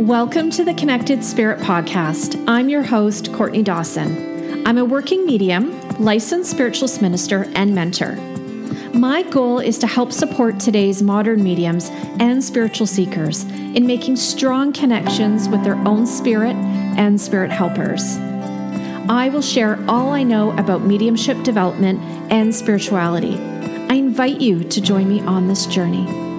Welcome to the Connected Spirit Podcast. I'm your host, Courtney Dawson. I'm a working medium, licensed spiritualist minister, and mentor. My goal is to help support today's modern mediums and spiritual seekers in making strong connections with their own spirit and spirit helpers. I will share all I know about mediumship development and spirituality. I invite you to join me on this journey.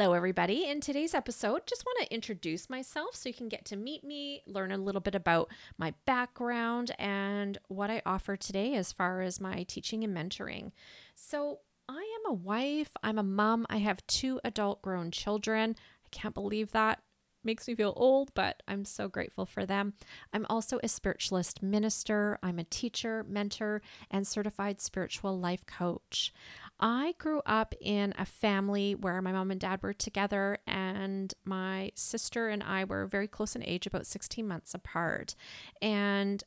Hello, everybody. In today's episode, just want to introduce myself so you can get to meet me, learn a little bit about my background, and what I offer today as far as my teaching and mentoring. So, I am a wife, I'm a mom, I have two adult grown children. I can't believe that. Makes me feel old, but I'm so grateful for them. I'm also a spiritualist minister. I'm a teacher, mentor, and certified spiritual life coach. I grew up in a family where my mom and dad were together, and my sister and I were very close in age, about 16 months apart. And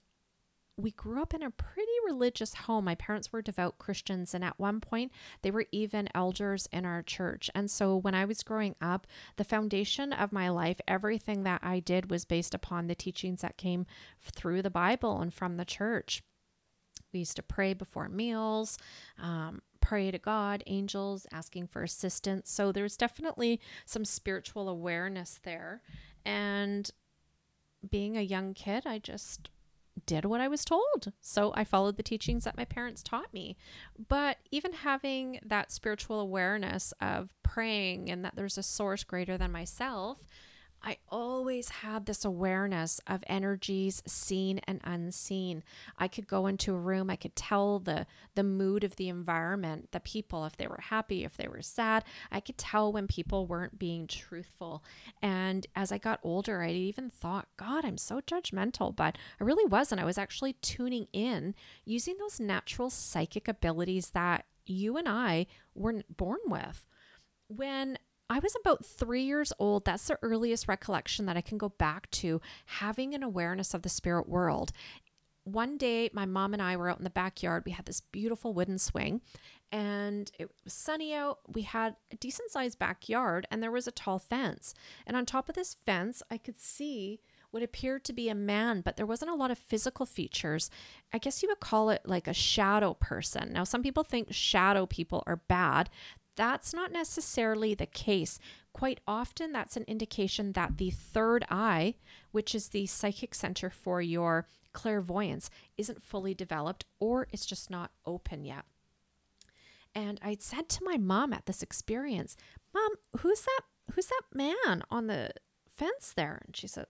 we grew up in a pretty religious home. My parents were devout Christians, and at one point, they were even elders in our church. And so, when I was growing up, the foundation of my life, everything that I did was based upon the teachings that came through the Bible and from the church. We used to pray before meals, um, pray to God, angels, asking for assistance. So there's definitely some spiritual awareness there. And being a young kid, I just did what I was told. So I followed the teachings that my parents taught me. But even having that spiritual awareness of praying and that there's a source greater than myself, I always had this awareness of energies seen and unseen. I could go into a room, I could tell the the mood of the environment, the people if they were happy, if they were sad. I could tell when people weren't being truthful. And as I got older, I even thought, god, I'm so judgmental, but I really wasn't. I was actually tuning in using those natural psychic abilities that you and I were born with. When I was about three years old. That's the earliest recollection that I can go back to having an awareness of the spirit world. One day, my mom and I were out in the backyard. We had this beautiful wooden swing, and it was sunny out. We had a decent sized backyard, and there was a tall fence. And on top of this fence, I could see what appeared to be a man, but there wasn't a lot of physical features. I guess you would call it like a shadow person. Now, some people think shadow people are bad. That's not necessarily the case. Quite often, that's an indication that the third eye, which is the psychic center for your clairvoyance, isn't fully developed or it's just not open yet. And I said to my mom at this experience, Mom, who's that? Who's that man on the fence there? And she said,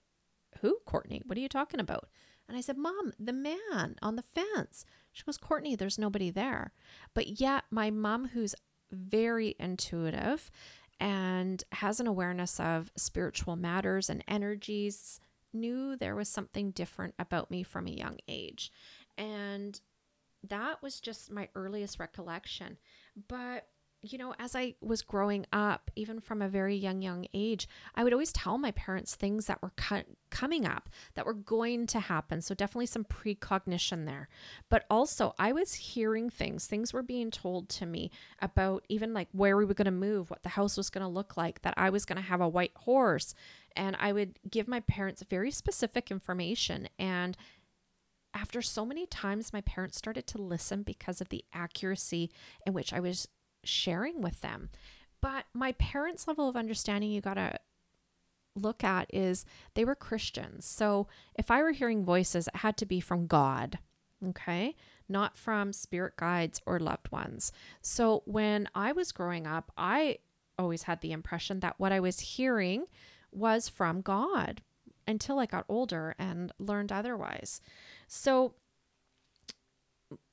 Who, Courtney? What are you talking about? And I said, Mom, the man on the fence. She goes, Courtney, there's nobody there. But yet, my mom, who's very intuitive and has an awareness of spiritual matters and energies, knew there was something different about me from a young age. And that was just my earliest recollection. But you know, as I was growing up, even from a very young, young age, I would always tell my parents things that were coming up, that were going to happen. So, definitely some precognition there. But also, I was hearing things, things were being told to me about even like where we were going to move, what the house was going to look like, that I was going to have a white horse. And I would give my parents very specific information. And after so many times, my parents started to listen because of the accuracy in which I was sharing with them. But my parents' level of understanding, you got to look at is they were Christians. So if I were hearing voices, it had to be from God, okay? Not from spirit guides or loved ones. So when I was growing up, I always had the impression that what I was hearing was from God until I got older and learned otherwise. So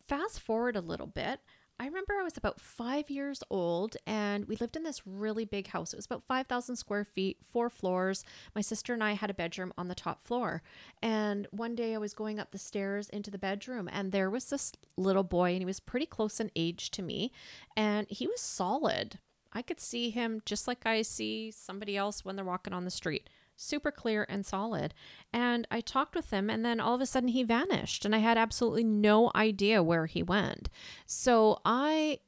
fast forward a little bit, I remember I was about five years old and we lived in this really big house. It was about 5,000 square feet, four floors. My sister and I had a bedroom on the top floor. And one day I was going up the stairs into the bedroom and there was this little boy and he was pretty close in age to me and he was solid. I could see him just like I see somebody else when they're walking on the street super clear and solid. And I talked with him, and then all of a sudden he vanished, and I had absolutely no idea where he went. So I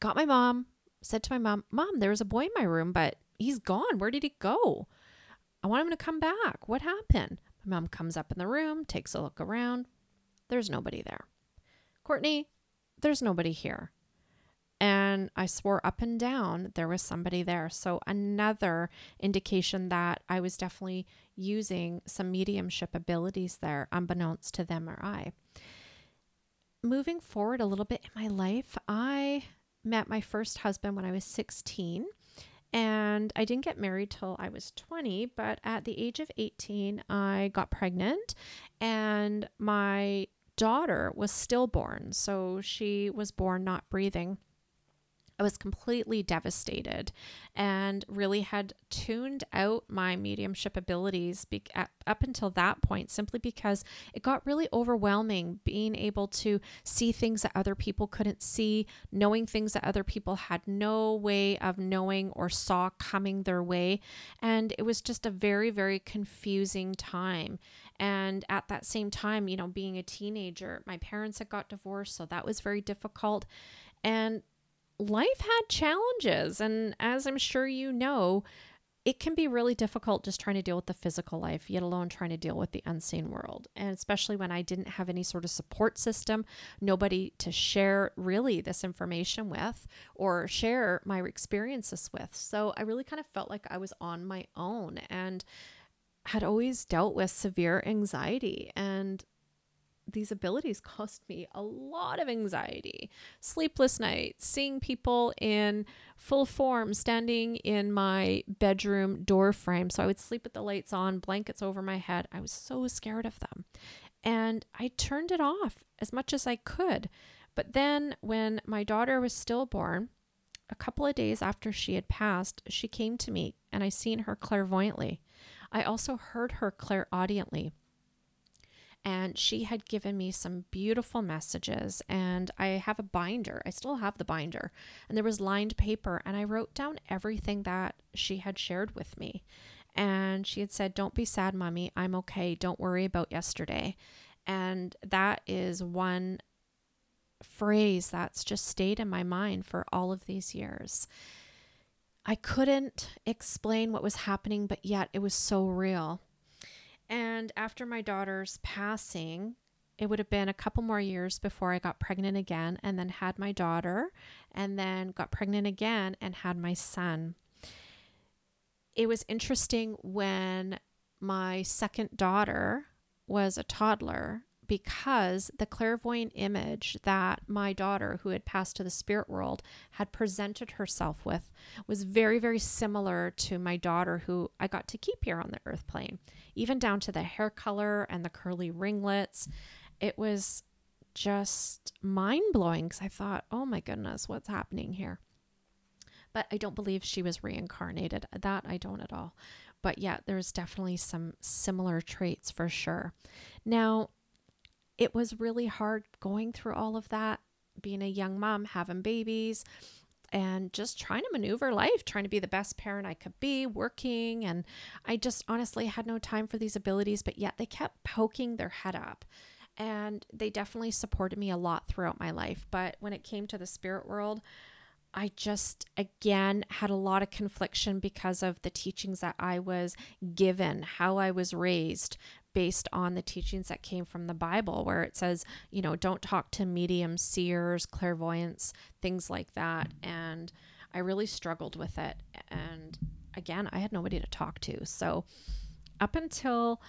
got my mom, said to my mom, Mom, there was a boy in my room, but he's gone. Where did he go? I want him to come back. What happened? My mom comes up in the room, takes a look around. There's nobody there. Courtney, there's nobody here. And I swore up and down there was somebody there. So, another indication that I was definitely using some mediumship abilities there, unbeknownst to them or I. Moving forward a little bit in my life, I met my first husband when I was 16. And I didn't get married till I was 20, but at the age of 18, I got pregnant and my daughter was stillborn. So she was born not breathing. I was completely devastated and really had tuned out my mediumship abilities be- up until that point simply because it got really overwhelming being able to see things that other people couldn't see, knowing things that other people had no way of knowing or saw coming their way. And it was just a very, very confusing time. And at that same time, you know, being a teenager, my parents had got divorced, so that was very difficult. And life had challenges. And as I'm sure you know, it can be really difficult just trying to deal with the physical life, yet alone trying to deal with the unseen world. And especially when I didn't have any sort of support system, nobody to share really this information with or share my experiences with. So I really kind of felt like I was on my own and had always dealt with severe anxiety. And these abilities cost me a lot of anxiety. Sleepless nights, seeing people in full form standing in my bedroom door frame. So I would sleep with the lights on, blankets over my head. I was so scared of them. And I turned it off as much as I could. But then when my daughter was stillborn, a couple of days after she had passed, she came to me and I seen her clairvoyantly. I also heard her clairaudiently and she had given me some beautiful messages and i have a binder. I still have the binder and there was lined paper and i wrote down everything that she had shared with me. And she had said don't be sad mommy. I'm okay. Don't worry about yesterday. And that is one phrase that's just stayed in my mind for all of these years. I couldn't explain what was happening but yet it was so real and after my daughter's passing, it would have been a couple more years before I got pregnant again and then had my daughter and then got pregnant again and had my son. It was interesting when my second daughter was a toddler because the clairvoyant image that my daughter, who had passed to the spirit world, had presented herself with was very, very similar to my daughter, who I got to keep here on the earth plane, even down to the hair color and the curly ringlets. It was just mind blowing because I thought, oh my goodness, what's happening here? But I don't believe she was reincarnated. That I don't at all. But yeah, there's definitely some similar traits for sure. Now, it was really hard going through all of that, being a young mom, having babies, and just trying to maneuver life, trying to be the best parent I could be, working. And I just honestly had no time for these abilities, but yet they kept poking their head up. And they definitely supported me a lot throughout my life. But when it came to the spirit world, I just, again, had a lot of confliction because of the teachings that I was given, how I was raised, based on the teachings that came from the Bible, where it says, you know, don't talk to mediums, seers, clairvoyants, things like that. Mm-hmm. And I really struggled with it. And again, I had nobody to talk to. So up until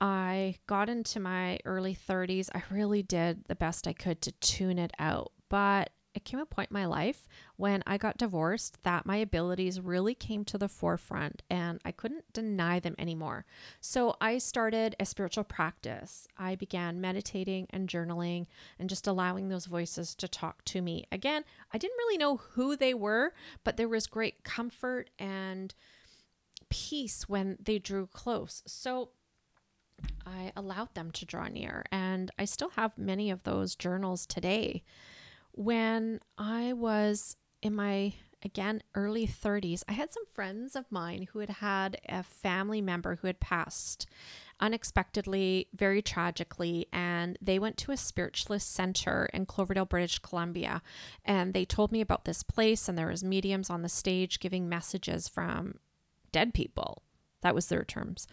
I got into my early 30s, I really did the best I could to tune it out. But it came a point in my life when I got divorced that my abilities really came to the forefront and I couldn't deny them anymore. So I started a spiritual practice. I began meditating and journaling and just allowing those voices to talk to me. Again, I didn't really know who they were, but there was great comfort and peace when they drew close. So I allowed them to draw near, and I still have many of those journals today when I was in my again, early 30s. I had some friends of mine who had had a family member who had passed unexpectedly, very tragically, and they went to a spiritualist center in Cloverdale, British Columbia, and they told me about this place and there was mediums on the stage giving messages from dead people. That was their terms.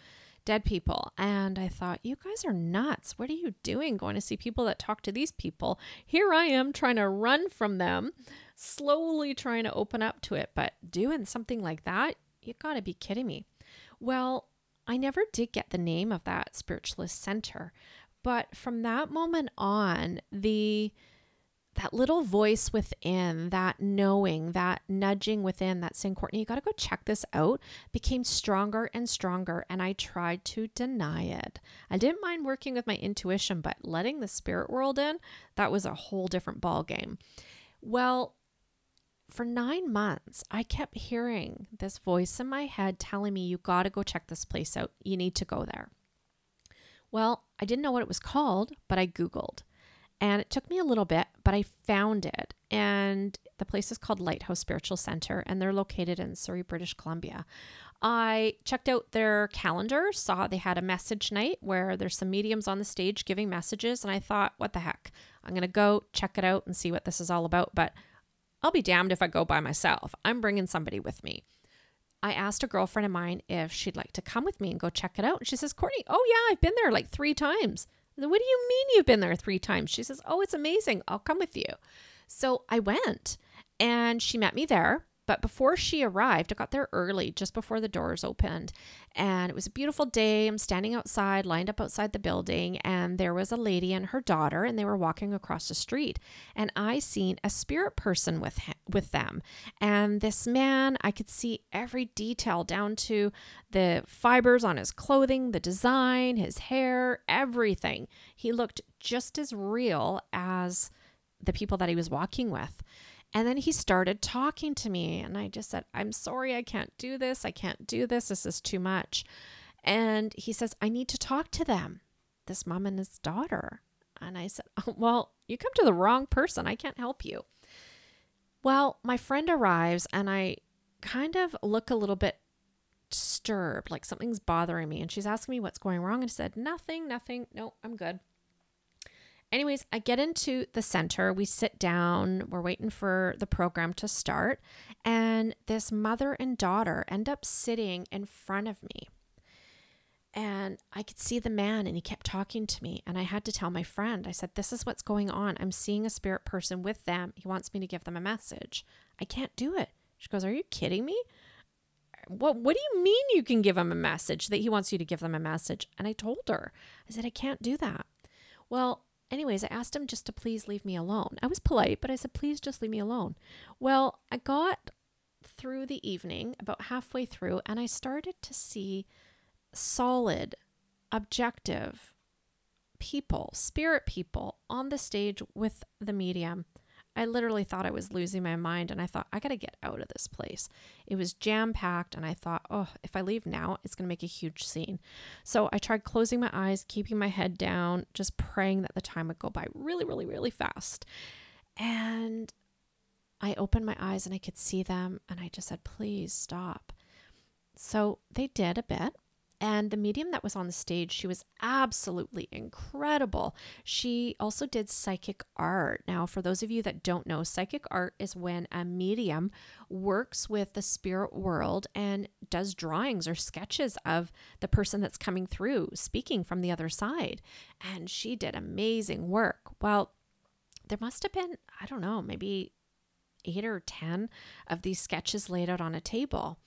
Dead people. And I thought, you guys are nuts. What are you doing going to see people that talk to these people? Here I am trying to run from them, slowly trying to open up to it, but doing something like that, you got to be kidding me. Well, I never did get the name of that spiritualist center, but from that moment on, the that little voice within, that knowing, that nudging within, that saying, Courtney, you got to go check this out, became stronger and stronger. And I tried to deny it. I didn't mind working with my intuition, but letting the spirit world in, that was a whole different ball game. Well, for nine months, I kept hearing this voice in my head telling me, You got to go check this place out. You need to go there. Well, I didn't know what it was called, but I Googled. And it took me a little bit, but I found it. And the place is called Lighthouse Spiritual Center, and they're located in Surrey, British Columbia. I checked out their calendar, saw they had a message night where there's some mediums on the stage giving messages. And I thought, what the heck? I'm going to go check it out and see what this is all about. But I'll be damned if I go by myself. I'm bringing somebody with me. I asked a girlfriend of mine if she'd like to come with me and go check it out. And she says, Courtney, oh, yeah, I've been there like three times. What do you mean you've been there three times? She says, Oh, it's amazing. I'll come with you. So I went and she met me there. But before she arrived, I got there early, just before the doors opened. And it was a beautiful day. I'm standing outside, lined up outside the building, and there was a lady and her daughter, and they were walking across the street. And I seen a spirit person with him, with them. And this man, I could see every detail down to the fibers on his clothing, the design, his hair, everything. He looked just as real as the people that he was walking with. And then he started talking to me, and I just said, I'm sorry, I can't do this. I can't do this. This is too much. And he says, I need to talk to them, this mom and his daughter. And I said, oh, Well, you come to the wrong person. I can't help you. Well, my friend arrives, and I kind of look a little bit disturbed, like something's bothering me. And she's asking me what's going wrong. And I said, Nothing, nothing. No, I'm good. Anyways, I get into the center. We sit down. We're waiting for the program to start. And this mother and daughter end up sitting in front of me. And I could see the man, and he kept talking to me. And I had to tell my friend, I said, This is what's going on. I'm seeing a spirit person with them. He wants me to give them a message. I can't do it. She goes, Are you kidding me? What, what do you mean you can give him a message that he wants you to give them a message? And I told her, I said, I can't do that. Well, anyways, I asked him just to please leave me alone. I was polite, but I said, please just leave me alone. Well, I got through the evening, about halfway through, and I started to see solid, objective people, spirit people on the stage with the medium I literally thought I was losing my mind and I thought, I got to get out of this place. It was jam packed and I thought, oh, if I leave now, it's going to make a huge scene. So I tried closing my eyes, keeping my head down, just praying that the time would go by really, really, really fast. And I opened my eyes and I could see them and I just said, please stop. So they did a bit. And the medium that was on the stage, she was absolutely incredible. She also did psychic art. Now, for those of you that don't know, psychic art is when a medium works with the spirit world and does drawings or sketches of the person that's coming through, speaking from the other side. And she did amazing work. Well, there must have been, I don't know, maybe eight or 10 of these sketches laid out on a table.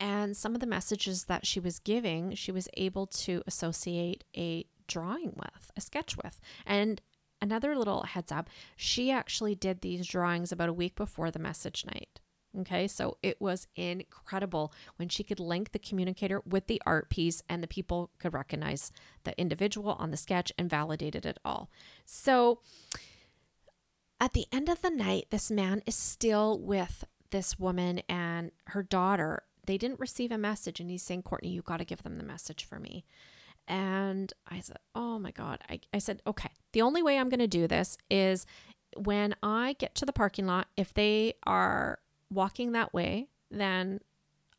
And some of the messages that she was giving, she was able to associate a drawing with, a sketch with. And another little heads up, she actually did these drawings about a week before the message night. Okay, so it was incredible when she could link the communicator with the art piece and the people could recognize the individual on the sketch and validated it all. So at the end of the night, this man is still with this woman and her daughter they didn't receive a message and he's saying courtney you got to give them the message for me and i said oh my god I, I said okay the only way i'm going to do this is when i get to the parking lot if they are walking that way, then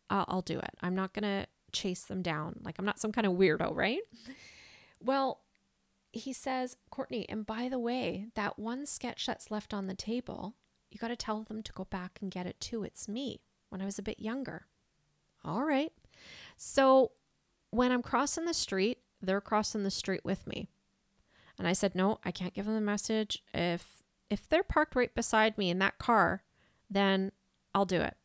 I'll, I'll do it. I'm not going to chase them down. Like I'm not some kind of weirdo, right? Well, he says, Courtney, and by the way, that one sketch that's left on the table, you got to tell them to go back and get it too. It's me when I was a bit younger. All right. So when I'm crossing the street, they're crossing the street with me. And I said, "No, I can't give them the message. If if they're parked right beside me in that car, then I'll do it."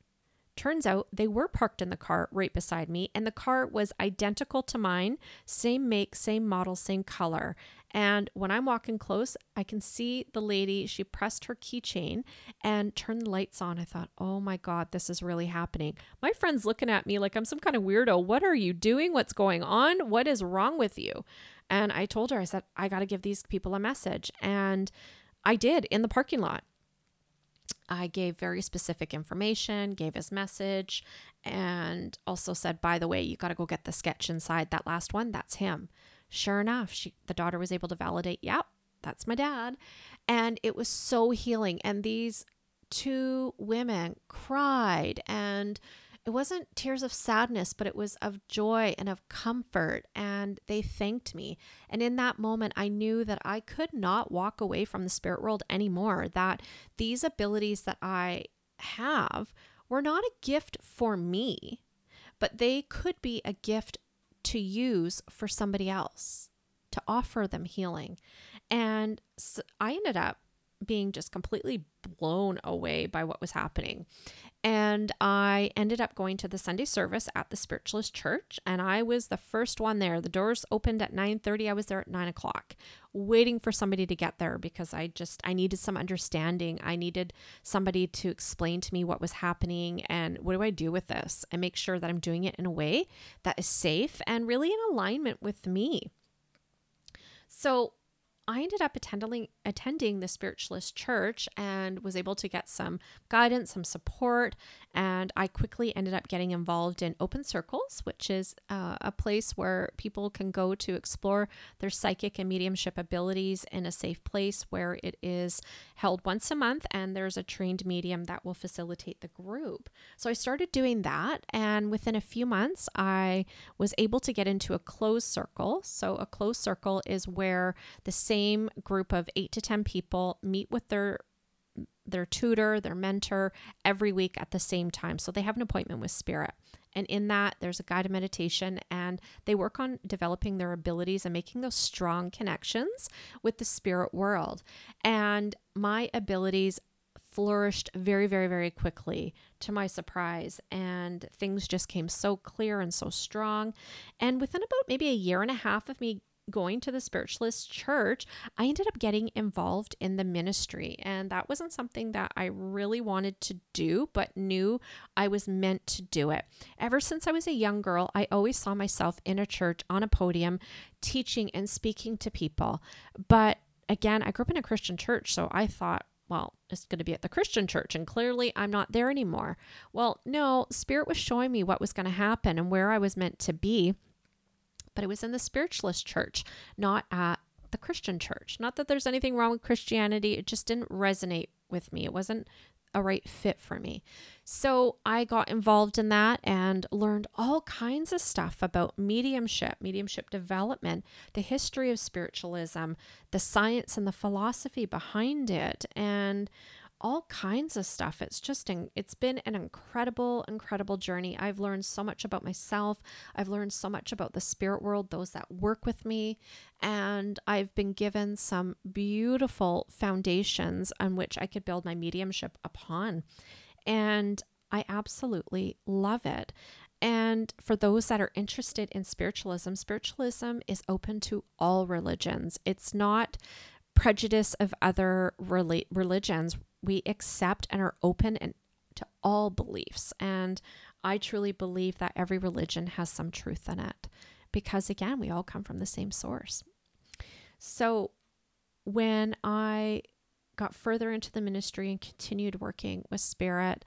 Turns out they were parked in the car right beside me, and the car was identical to mine, same make, same model, same color. And when I'm walking close, I can see the lady, she pressed her keychain and turned the lights on. I thought, oh my God, this is really happening. My friend's looking at me like I'm some kind of weirdo. What are you doing? What's going on? What is wrong with you? And I told her, I said, I got to give these people a message. And I did in the parking lot. I gave very specific information, gave his message, and also said, by the way, you got to go get the sketch inside that last one. That's him. Sure enough, she, the daughter was able to validate, yep, that's my dad. And it was so healing. And these two women cried and it wasn't tears of sadness, but it was of joy and of comfort. And they thanked me. And in that moment, I knew that I could not walk away from the spirit world anymore, that these abilities that I have were not a gift for me, but they could be a gift to use for somebody else, to offer them healing. And so I ended up being just completely blown away by what was happening. And I ended up going to the Sunday service at the Spiritualist Church, and I was the first one there. The doors opened at 9:30. I was there at nine o'clock, waiting for somebody to get there because I just I needed some understanding. I needed somebody to explain to me what was happening and what do I do with this, and make sure that I'm doing it in a way that is safe and really in alignment with me. So I ended up attending attending the spiritualist church and was able to get some guidance, some support, and I quickly ended up getting involved in Open Circles, which is uh, a place where people can go to explore their psychic and mediumship abilities in a safe place where it is held once a month and there's a trained medium that will facilitate the group. So I started doing that, and within a few months, I was able to get into a closed circle. So a closed circle is where the same group of eight to 10 people meet with their their tutor, their mentor every week at the same time. So they have an appointment with spirit. And in that, there's a guided meditation, and they work on developing their abilities and making those strong connections with the spirit world. And my abilities flourished very, very, very quickly to my surprise. And things just came so clear and so strong. And within about maybe a year and a half of me going to the spiritualist church, I ended up getting involved in the ministry. And that wasn't something that I really wanted to do, but knew I was meant to do it. Ever since I was a young girl, I always saw myself in a church on a podium teaching and speaking to people. But again, I grew up in a Christian church, so I thought, well, it's going to be at the Christian church, and clearly I'm not there anymore. Well, no, Spirit was showing me what was going to happen and where I was meant to be but it was in the spiritualist church, not at the Christian church. Not that there's anything wrong with Christianity, it just didn't resonate with me. It wasn't a right fit for me. So I got involved in that and learned all kinds of stuff about mediumship, mediumship development, the history of spiritualism, the science and the philosophy behind it, and all kinds of stuff. It's just an, it's been an incredible incredible journey. I've learned so much about myself. I've learned so much about the spirit world, those that work with me, and I've been given some beautiful foundations on which I could build my mediumship upon. And I absolutely love it. And for those that are interested in spiritualism, spiritualism is open to all religions. It's not prejudice of other rela- religions we accept and are open and to all beliefs. And I truly believe that every religion has some truth in it because, again, we all come from the same source. So when I got further into the ministry and continued working with spirit,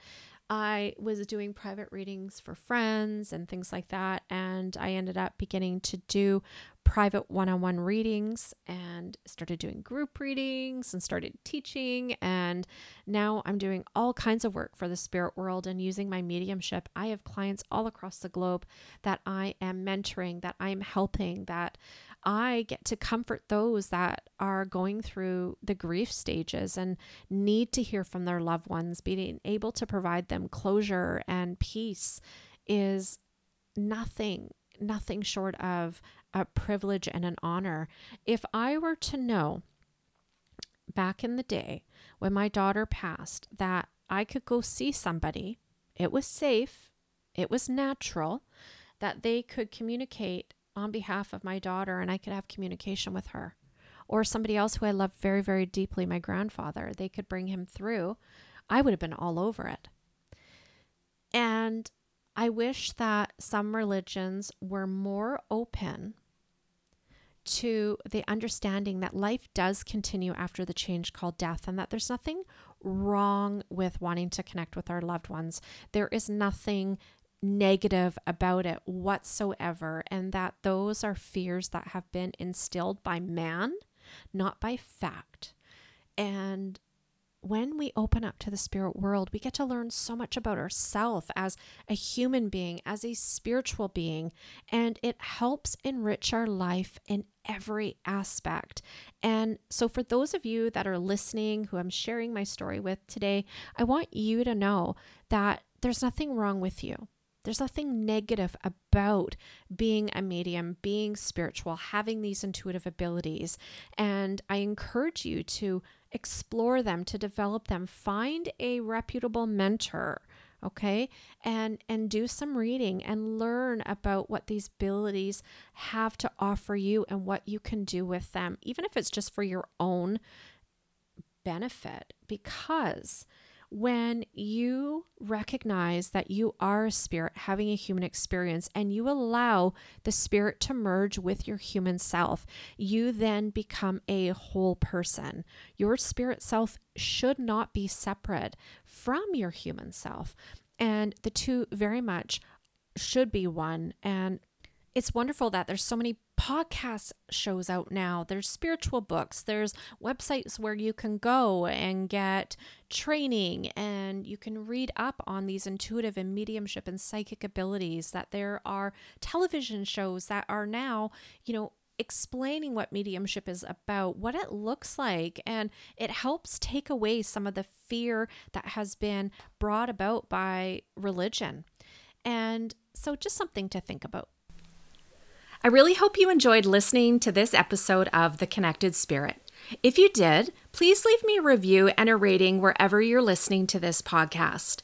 I was doing private readings for friends and things like that. And I ended up beginning to do private one on one readings and started doing group readings and started teaching. And now I'm doing all kinds of work for the spirit world and using my mediumship. I have clients all across the globe that I am mentoring, that I'm helping, that I get to comfort those that are going through the grief stages and need to hear from their loved ones. Being able to provide them closure and peace is nothing nothing short of a privilege and an honor. If I were to know back in the day when my daughter passed that I could go see somebody, it was safe, it was natural, that they could communicate on behalf of my daughter and I could have communication with her. Or somebody else who I love very, very deeply, my grandfather, they could bring him through. I would have been all over it. And I wish that some religions were more open to the understanding that life does continue after the change called death and that there's nothing wrong with wanting to connect with our loved ones. There is nothing negative about it whatsoever, and that those are fears that have been instilled by man, not by fact. And when we open up to the spirit world, we get to learn so much about ourselves as a human being, as a spiritual being, and it helps enrich our life in every aspect. And so, for those of you that are listening, who I'm sharing my story with today, I want you to know that there's nothing wrong with you. There's nothing negative about being a medium, being spiritual, having these intuitive abilities. And I encourage you to explore them, to develop them. Find a reputable mentor okay and and do some reading and learn about what these abilities have to offer you and what you can do with them even if it's just for your own benefit because when you recognize that you are a spirit having a human experience and you allow the spirit to merge with your human self, you then become a whole person. Your spirit self should not be separate from your human self. And the two very much should be one. And it's wonderful that there's so many podcast shows out now. There's spiritual books. There's websites where you can go and get training and you can read up on these intuitive and mediumship and psychic abilities. That there are television shows that are now, you know, explaining what mediumship is about, what it looks like, and it helps take away some of the fear that has been brought about by religion. And so, just something to think about. I really hope you enjoyed listening to this episode of The Connected Spirit. If you did, please leave me a review and a rating wherever you're listening to this podcast.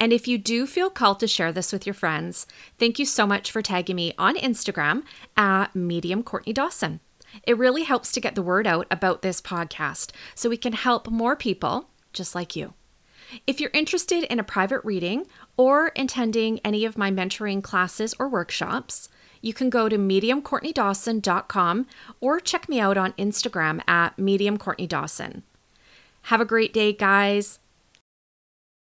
And if you do feel called to share this with your friends, thank you so much for tagging me on Instagram at Medium Courtney Dawson. It really helps to get the word out about this podcast so we can help more people just like you. If you're interested in a private reading or attending any of my mentoring classes or workshops, you can go to mediumcourtneydawson.com or check me out on Instagram at mediumcourtneydawson. Have a great day, guys.